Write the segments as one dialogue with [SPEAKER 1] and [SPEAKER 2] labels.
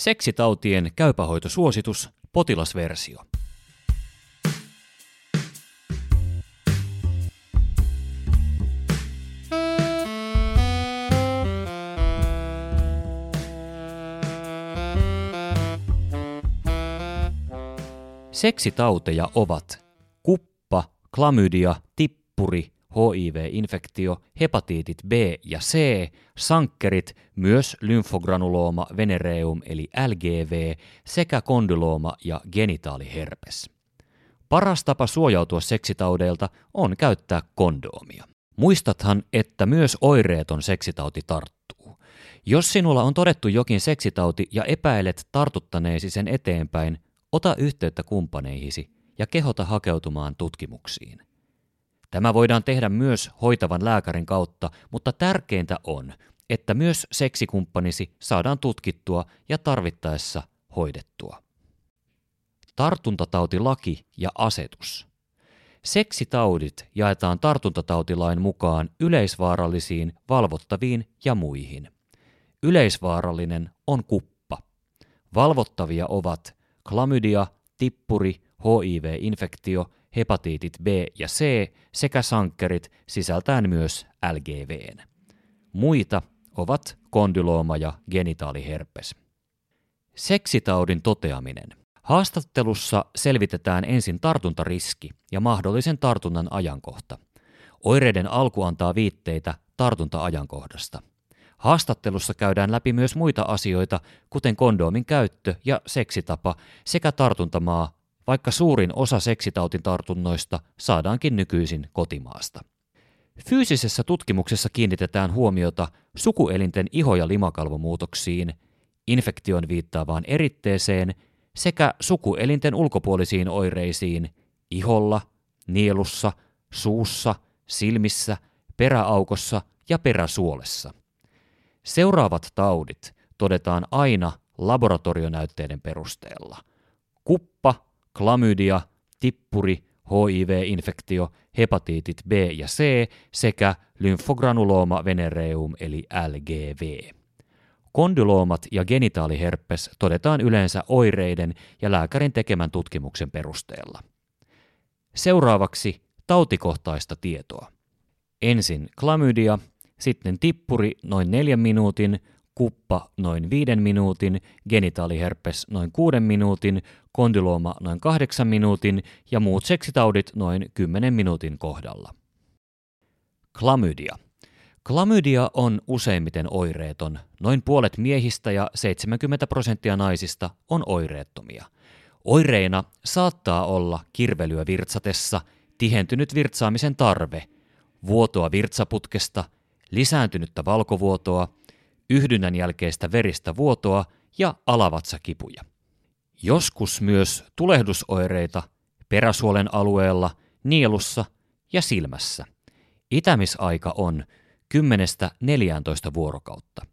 [SPEAKER 1] Seksitautien käypähoitosuositus, potilasversio. Seksitauteja ovat kuppa, klamydia, tippuri, HIV-infektio, hepatiitit B ja C, sankkerit, myös lymfogranulooma venereum eli LGV sekä kondylooma ja genitaaliherpes. Paras tapa suojautua seksitaudeilta on käyttää kondoomia. Muistathan, että myös oireeton seksitauti tarttuu. Jos sinulla on todettu jokin seksitauti ja epäilet tartuttaneesi sen eteenpäin, ota yhteyttä kumppaneihisi ja kehota hakeutumaan tutkimuksiin. Tämä voidaan tehdä myös hoitavan lääkärin kautta, mutta tärkeintä on, että myös seksikumppanisi saadaan tutkittua ja tarvittaessa hoidettua. Tartuntatautilaki ja asetus. Seksitaudit jaetaan tartuntatautilain mukaan yleisvaarallisiin, valvottaviin ja muihin. Yleisvaarallinen on kuppa. Valvottavia ovat klamydia, tippuri, HIV-infektio, hepatiitit B ja C sekä sankkerit sisältäen myös LGVn. Muita ovat kondylooma ja genitaaliherpes. Seksitaudin toteaminen. Haastattelussa selvitetään ensin tartuntariski ja mahdollisen tartunnan ajankohta. Oireiden alku antaa viitteitä tartunta-ajankohdasta. Haastattelussa käydään läpi myös muita asioita, kuten kondoomin käyttö ja seksitapa sekä tartuntamaa, vaikka suurin osa seksitautin tartunnoista saadaankin nykyisin kotimaasta. Fyysisessä tutkimuksessa kiinnitetään huomiota sukuelinten iho- ja limakalvomuutoksiin, infektion viittaavaan eritteeseen sekä sukuelinten ulkopuolisiin oireisiin iholla, nielussa, suussa, silmissä, peräaukossa ja peräsuolessa. Seuraavat taudit todetaan aina laboratorionäytteiden perusteella. Kuppa, klamydia, tippuri, HIV-infektio, hepatiitit B ja C sekä lymfogranulooma venereum eli LGV. Kondyloomat ja genitaaliherpes todetaan yleensä oireiden ja lääkärin tekemän tutkimuksen perusteella. Seuraavaksi tautikohtaista tietoa. Ensin klamydia, sitten tippuri noin neljän minuutin, kuppa noin viiden minuutin, genitaaliherpes noin kuuden minuutin, kondylooma noin kahdeksan minuutin ja muut seksitaudit noin kymmenen minuutin kohdalla. Klamydia. Klamydia on useimmiten oireeton. Noin puolet miehistä ja 70 prosenttia naisista on oireettomia. Oireina saattaa olla kirvelyä virtsatessa, tihentynyt virtsaamisen tarve, vuotoa virtsaputkesta, lisääntynyttä valkovuotoa, yhdynnän jälkeistä veristä vuotoa ja alavatsakipuja. Joskus myös tulehdusoireita peräsuolen alueella, nielussa ja silmässä. Itämisaika on 10-14 vuorokautta.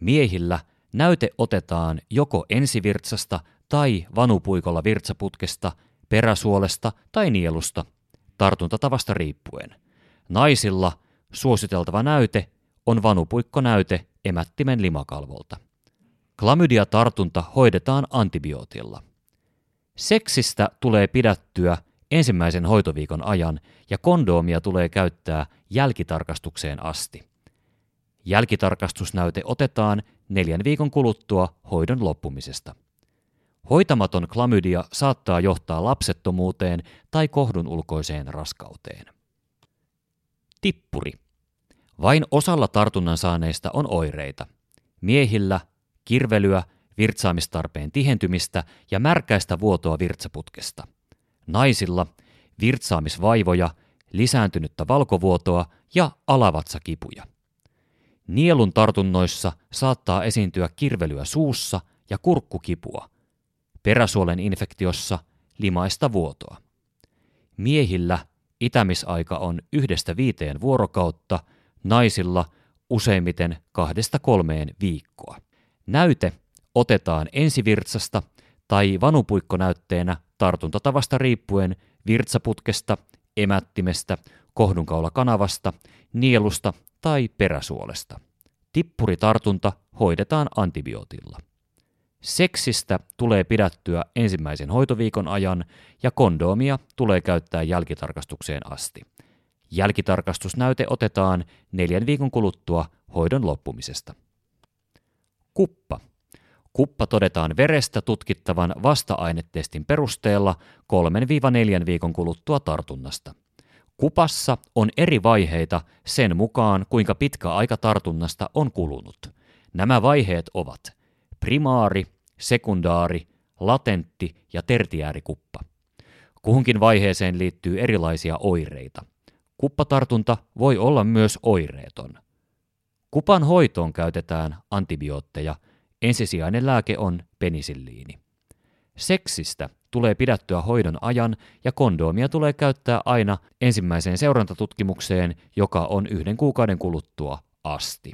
[SPEAKER 1] Miehillä näyte otetaan joko ensivirtsasta tai vanupuikolla virtsaputkesta, peräsuolesta tai nielusta, tartuntatavasta riippuen. Naisilla suositeltava näyte on vanupuikkonäyte emättimen limakalvolta. Klamydia-tartunta hoidetaan antibiootilla. Seksistä tulee pidättyä ensimmäisen hoitoviikon ajan ja kondoomia tulee käyttää jälkitarkastukseen asti. Jälkitarkastusnäyte otetaan neljän viikon kuluttua hoidon loppumisesta. Hoitamaton klamydia saattaa johtaa lapsettomuuteen tai kohdun ulkoiseen raskauteen. Tippuri. Vain osalla tartunnan saaneista on oireita. Miehillä kirvelyä, virtsaamistarpeen tihentymistä ja märkäistä vuotoa virtsaputkesta. Naisilla virtsaamisvaivoja, lisääntynyttä valkovuotoa ja alavatsakipuja. Nielun tartunnoissa saattaa esiintyä kirvelyä suussa ja kurkkukipua. Peräsuolen infektiossa limaista vuotoa. Miehillä itämisaika on yhdestä viiteen vuorokautta, naisilla useimmiten kahdesta kolmeen viikkoa. Näyte otetaan ensivirtsasta tai vanupuikkonäytteenä tartuntatavasta riippuen virtsaputkesta, emättimestä, kohdunkaulakanavasta, nielusta tai peräsuolesta. Tippuritartunta hoidetaan antibiootilla. Seksistä tulee pidättyä ensimmäisen hoitoviikon ajan ja kondoomia tulee käyttää jälkitarkastukseen asti. Jälkitarkastusnäyte otetaan neljän viikon kuluttua hoidon loppumisesta. Kuppa. Kuppa todetaan verestä tutkittavan vasta-ainetestin perusteella 3-4 viikon kuluttua tartunnasta. Kupassa on eri vaiheita sen mukaan, kuinka pitkä aika tartunnasta on kulunut. Nämä vaiheet ovat primaari, sekundaari, latentti ja tertiäärikuppa. Kuhunkin vaiheeseen liittyy erilaisia oireita. Kuppatartunta voi olla myös oireeton. Kupan hoitoon käytetään antibiootteja. Ensisijainen lääke on penisilliini. Seksistä tulee pidättyä hoidon ajan ja kondoomia tulee käyttää aina ensimmäiseen seurantatutkimukseen, joka on yhden kuukauden kuluttua asti.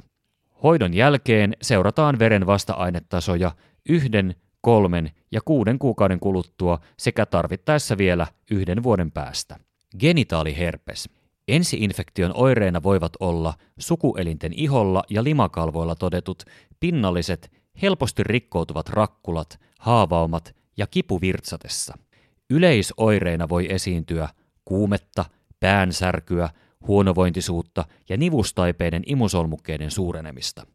[SPEAKER 1] Hoidon jälkeen seurataan veren vasta-ainetasoja yhden, kolmen ja kuuden kuukauden kuluttua sekä tarvittaessa vielä yhden vuoden päästä. Genitaaliherpes. Ensiinfektion oireina voivat olla sukuelinten iholla ja limakalvoilla todetut pinnalliset, helposti rikkoutuvat rakkulat, haavaumat ja kipu virtsatessa. Yleisoireina voi esiintyä kuumetta, päänsärkyä, huonovointisuutta ja nivustaipeiden imusolmukkeiden suurenemista.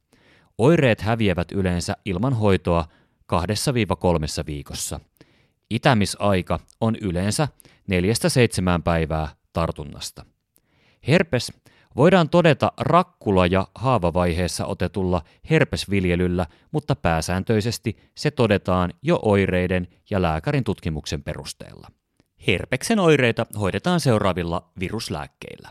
[SPEAKER 1] Oireet häviävät yleensä ilman hoitoa 2-3 viikossa. Itämisaika on yleensä 4-7 päivää tartunnasta. Herpes voidaan todeta rakkula- ja haavavaiheessa otetulla herpesviljelyllä, mutta pääsääntöisesti se todetaan jo oireiden ja lääkärin tutkimuksen perusteella. Herpeksen oireita hoidetaan seuraavilla viruslääkkeillä.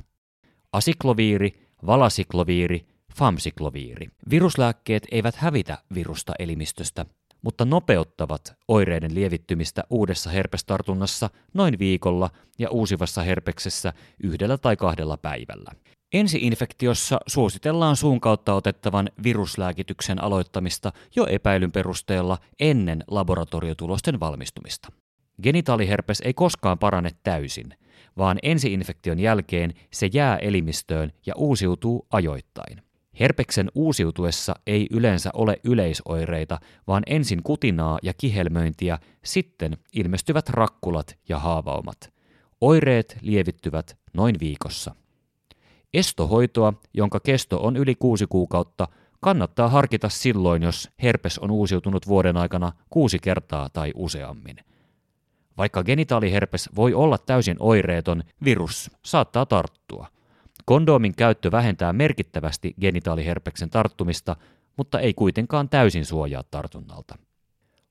[SPEAKER 1] Asikloviiri, valasikloviiri, famsikloviiri. Viruslääkkeet eivät hävitä virusta elimistöstä, mutta nopeuttavat oireiden lievittymistä uudessa herpestartunnassa noin viikolla ja uusivassa herpeksessä yhdellä tai kahdella päivällä. Ensiinfektiossa suositellaan suun kautta otettavan viruslääkityksen aloittamista jo epäilyn perusteella ennen laboratoriotulosten valmistumista. Genitaaliherpes ei koskaan parane täysin, vaan ensiinfektion jälkeen se jää elimistöön ja uusiutuu ajoittain. Herpeksen uusiutuessa ei yleensä ole yleisoireita, vaan ensin kutinaa ja kihelmöintiä, sitten ilmestyvät rakkulat ja haavaumat. Oireet lievittyvät noin viikossa. Estohoitoa, jonka kesto on yli kuusi kuukautta, kannattaa harkita silloin, jos herpes on uusiutunut vuoden aikana kuusi kertaa tai useammin. Vaikka genitaaliherpes voi olla täysin oireeton, virus saattaa tarttua. Kondoomin käyttö vähentää merkittävästi genitaaliherpeksen tarttumista, mutta ei kuitenkaan täysin suojaa tartunnalta.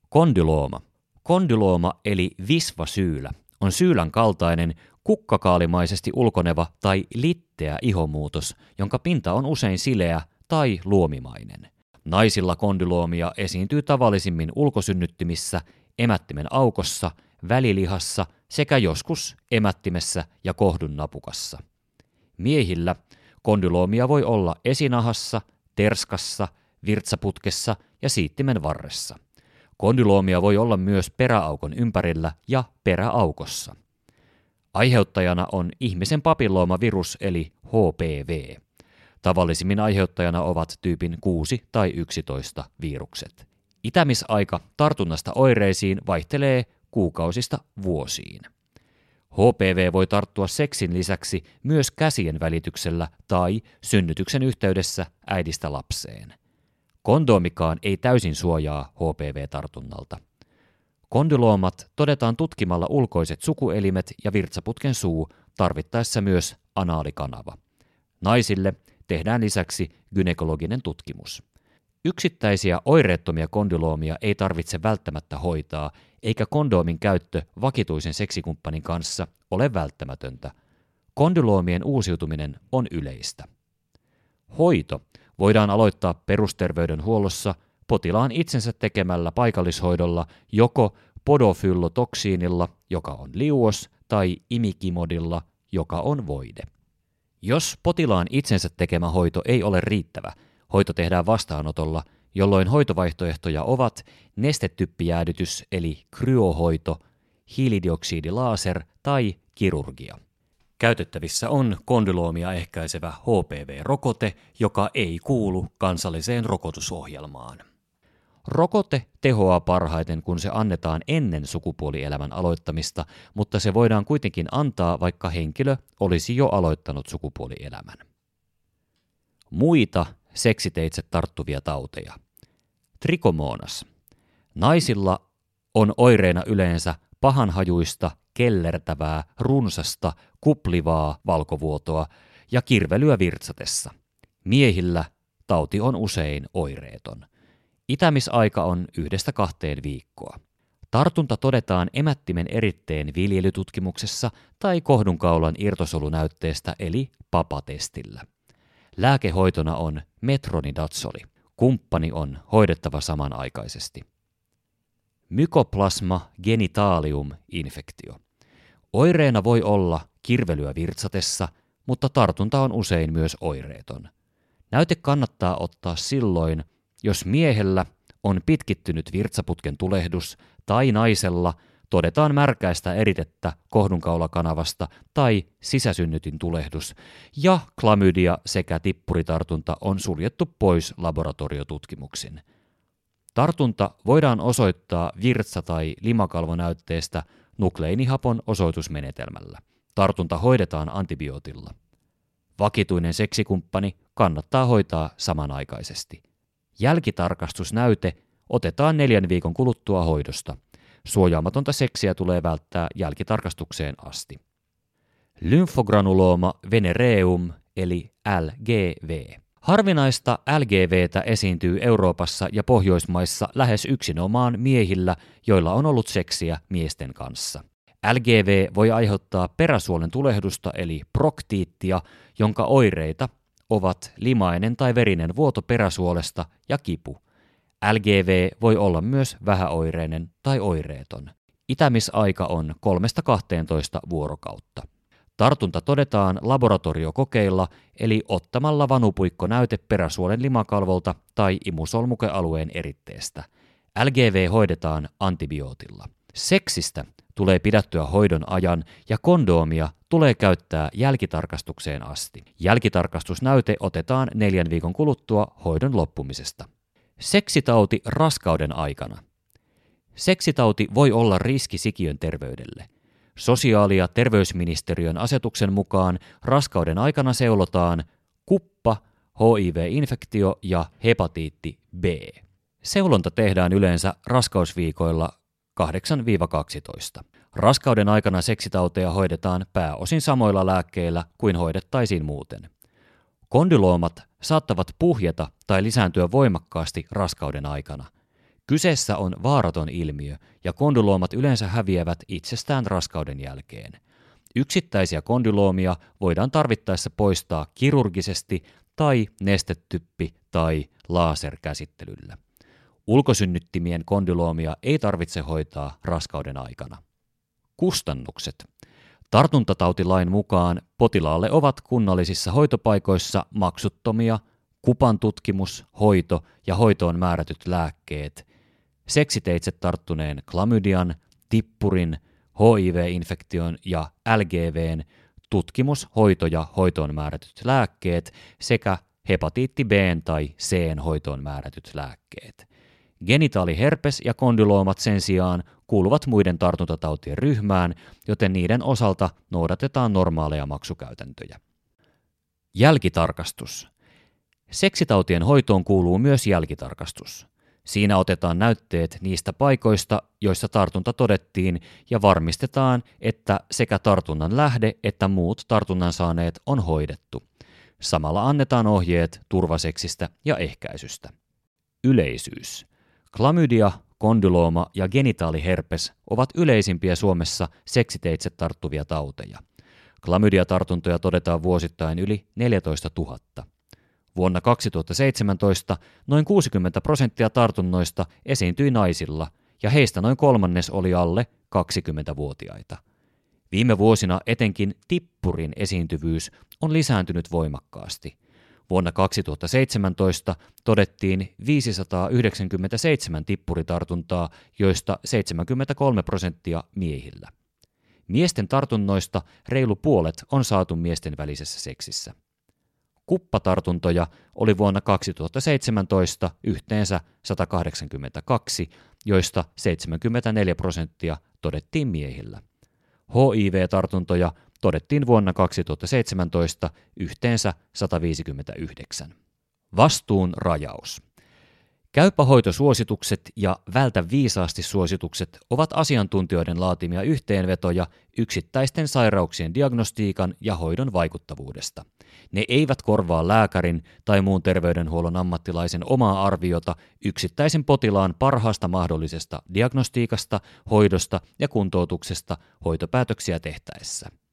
[SPEAKER 1] Kondylooma. Kondylooma eli visvasyylä on syylän kaltainen, kukkakaalimaisesti ulkoneva tai litteä ihomuutos, jonka pinta on usein sileä tai luomimainen. Naisilla kondyloomia esiintyy tavallisimmin ulkosynnyttimissä, emättimen aukossa, välilihassa sekä joskus emättimessä ja kohdun napukassa. Miehillä kondyloomia voi olla esinahassa, terskassa, virtsaputkessa ja siittimen varressa. Kondyloomia voi olla myös peräaukon ympärillä ja peräaukossa. Aiheuttajana on ihmisen papilloomavirus eli HPV. Tavallisimmin aiheuttajana ovat tyypin 6 tai 11 virukset. Itämisaika tartunnasta oireisiin vaihtelee kuukausista vuosiin. HPV voi tarttua seksin lisäksi myös käsien välityksellä tai synnytyksen yhteydessä äidistä lapseen. Kondoomikaan ei täysin suojaa HPV-tartunnalta. Kondyloomat todetaan tutkimalla ulkoiset sukuelimet ja virtsaputken suu, tarvittaessa myös anaalikanava. Naisille tehdään lisäksi gynekologinen tutkimus. Yksittäisiä oireettomia kondyloomia ei tarvitse välttämättä hoitaa, eikä kondoomin käyttö vakituisen seksikumppanin kanssa ole välttämätöntä. Kondyloomien uusiutuminen on yleistä. Hoito voidaan aloittaa perusterveydenhuollossa potilaan itsensä tekemällä paikallishoidolla joko podofyllotoksiinilla, joka on liuos, tai imikimodilla, joka on voide. Jos potilaan itsensä tekemä hoito ei ole riittävä, hoito tehdään vastaanotolla, jolloin hoitovaihtoehtoja ovat nestetyppijäädytys eli kryohoito, hiilidioksidilaaser tai kirurgia. Käytettävissä on kondyloomia ehkäisevä HPV-rokote, joka ei kuulu kansalliseen rokotusohjelmaan. Rokote tehoaa parhaiten, kun se annetaan ennen sukupuolielämän aloittamista, mutta se voidaan kuitenkin antaa, vaikka henkilö olisi jo aloittanut sukupuolielämän. Muita seksiteitse tarttuvia tauteja. Trikomonas. Naisilla on oireena yleensä pahanhajuista, kellertävää, runsasta, kuplivaa valkovuotoa ja kirvelyä virtsatessa. Miehillä tauti on usein oireeton. Itämisaika on yhdestä kahteen viikkoa. Tartunta todetaan emättimen eritteen viljelytutkimuksessa tai kohdunkaulan irtosolunäytteestä eli papatestillä. Lääkehoitona on metronidatsoli. Kumppani on hoidettava samanaikaisesti. Mykoplasma genitalium infektio. Oireena voi olla kirvelyä virtsatessa, mutta tartunta on usein myös oireeton. Näyte kannattaa ottaa silloin, jos miehellä on pitkittynyt virtsaputken tulehdus tai naisella todetaan märkäistä eritettä kohdunkaulakanavasta tai sisäsynnytin tulehdus, ja klamydia sekä tippuritartunta on suljettu pois laboratoriotutkimuksin. Tartunta voidaan osoittaa virtsa- tai limakalvonäytteestä nukleinihapon osoitusmenetelmällä. Tartunta hoidetaan antibiootilla. Vakituinen seksikumppani kannattaa hoitaa samanaikaisesti. Jälkitarkastusnäyte otetaan neljän viikon kuluttua hoidosta. Suojaamatonta seksiä tulee välttää jälkitarkastukseen asti. Lymfogranulooma venereum eli LGV. Harvinaista LGVtä esiintyy Euroopassa ja Pohjoismaissa lähes yksinomaan miehillä, joilla on ollut seksiä miesten kanssa. LGV voi aiheuttaa peräsuolen tulehdusta eli proktiittia, jonka oireita ovat limainen tai verinen vuoto peräsuolesta ja kipu. LGV voi olla myös vähäoireinen tai oireeton. Itämisaika on 3-12 vuorokautta. Tartunta todetaan laboratoriokokeilla eli ottamalla vanupuikkonäyte peräsuolen limakalvolta tai imusolmukealueen eritteestä. LGV hoidetaan antibiootilla. Seksistä tulee pidättyä hoidon ajan ja kondoomia tulee käyttää jälkitarkastukseen asti. Jälkitarkastusnäyte otetaan neljän viikon kuluttua hoidon loppumisesta. Seksitauti raskauden aikana. Seksitauti voi olla riski sikiön terveydelle. Sosiaali- ja terveysministeriön asetuksen mukaan raskauden aikana seulotaan kuppa, HIV-infektio ja hepatiitti B. Seulonta tehdään yleensä raskausviikoilla 8-12. Raskauden aikana seksitauteja hoidetaan pääosin samoilla lääkkeillä kuin hoidettaisiin muuten. Kondyloomat saattavat puhjeta tai lisääntyä voimakkaasti raskauden aikana. Kyseessä on vaaraton ilmiö ja kondyloomat yleensä häviävät itsestään raskauden jälkeen. Yksittäisiä kondyloomia voidaan tarvittaessa poistaa kirurgisesti tai nestetyppi- tai laserkäsittelyllä. Ulkosynnyttimien kondyloomia ei tarvitse hoitaa raskauden aikana. Kustannukset. Tartuntatautilain mukaan potilaalle ovat kunnallisissa hoitopaikoissa maksuttomia kupan tutkimus, hoito ja hoitoon määrätyt lääkkeet, seksiteitse tarttuneen klamydian, tippurin, HIV-infektion ja LGVn tutkimus, hoito ja hoitoon määrätyt lääkkeet sekä hepatiitti B tai C hoitoon määrätyt lääkkeet. Genitaaliherpes ja kondyloomat sen sijaan kuuluvat muiden tartuntatautien ryhmään, joten niiden osalta noudatetaan normaaleja maksukäytäntöjä. Jälkitarkastus. Seksitautien hoitoon kuuluu myös jälkitarkastus. Siinä otetaan näytteet niistä paikoista, joissa tartunta todettiin, ja varmistetaan, että sekä tartunnan lähde että muut tartunnan saaneet on hoidettu. Samalla annetaan ohjeet turvaseksistä ja ehkäisystä. Yleisyys. Klamydia, kondylooma ja genitaaliherpes ovat yleisimpiä Suomessa seksiteitse tarttuvia tauteja. Klamydiatartuntoja todetaan vuosittain yli 14 000. Vuonna 2017 noin 60 prosenttia tartunnoista esiintyi naisilla ja heistä noin kolmannes oli alle 20-vuotiaita. Viime vuosina etenkin tippurin esiintyvyys on lisääntynyt voimakkaasti – Vuonna 2017 todettiin 597 tippuritartuntaa, joista 73 prosenttia miehillä. Miesten tartunnoista reilu puolet on saatu miesten välisessä seksissä. Kuppatartuntoja oli vuonna 2017 yhteensä 182, joista 74 prosenttia todettiin miehillä. HIV-tartuntoja todettiin vuonna 2017 yhteensä 159. Vastuun rajaus. Käypähoitosuositukset ja vältä viisaasti suositukset ovat asiantuntijoiden laatimia yhteenvetoja yksittäisten sairauksien diagnostiikan ja hoidon vaikuttavuudesta. Ne eivät korvaa lääkärin tai muun terveydenhuollon ammattilaisen omaa arviota yksittäisen potilaan parhaasta mahdollisesta diagnostiikasta, hoidosta ja kuntoutuksesta hoitopäätöksiä tehtäessä.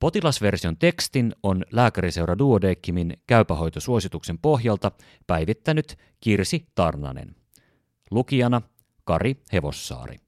[SPEAKER 1] Potilasversion tekstin on lääkäriseura Duodeckimin käypähoitosuosituksen pohjalta päivittänyt Kirsi Tarnanen. Lukijana Kari Hevossaari.